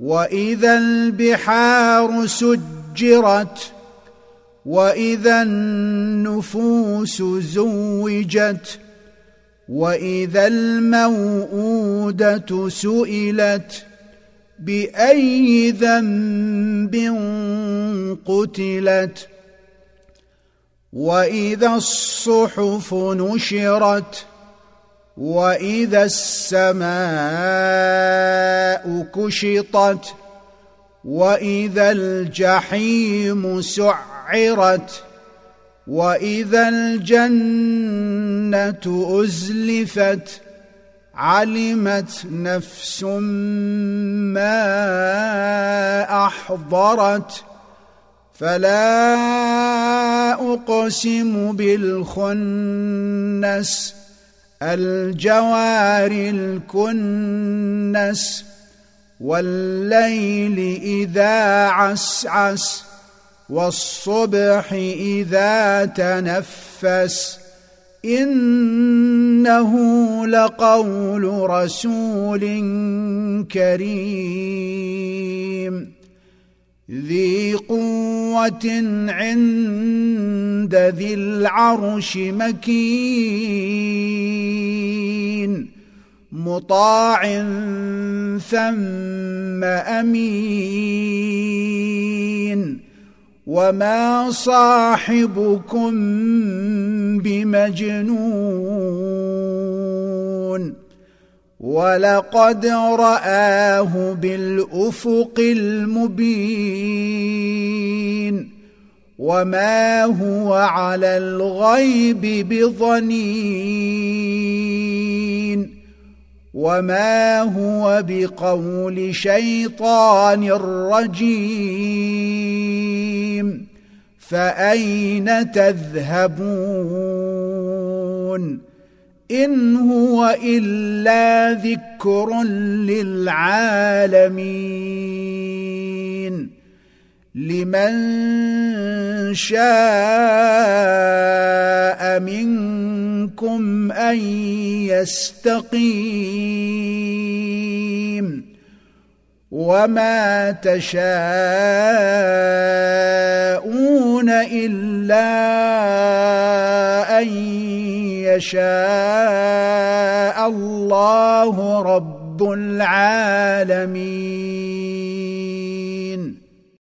وإذا البحار سجرت وإذا النفوس زوجت وإذا الموءودة سئلت بأي ذنب قتلت؟ وإذا الصحف نشرت واذا السماء كشطت واذا الجحيم سعرت واذا الجنه ازلفت علمت نفس ما احضرت فلا اقسم بالخنس الجوار الكنس والليل إذا عسعس والصبح إذا تنفس إنه لقول رسول كريم. ذي قوة عند ذي العرش مكين. مطاع ثم امين وما صاحبكم بمجنون ولقد راه بالافق المبين وما هو على الغيب بضنين وما هو بقول شيطان رجيم فاين تذهبون ان هو الا ذكر للعالمين لمن شاء منكم أن يستقيم وما تشاءون إلا أن يشاء الله رب العالمين.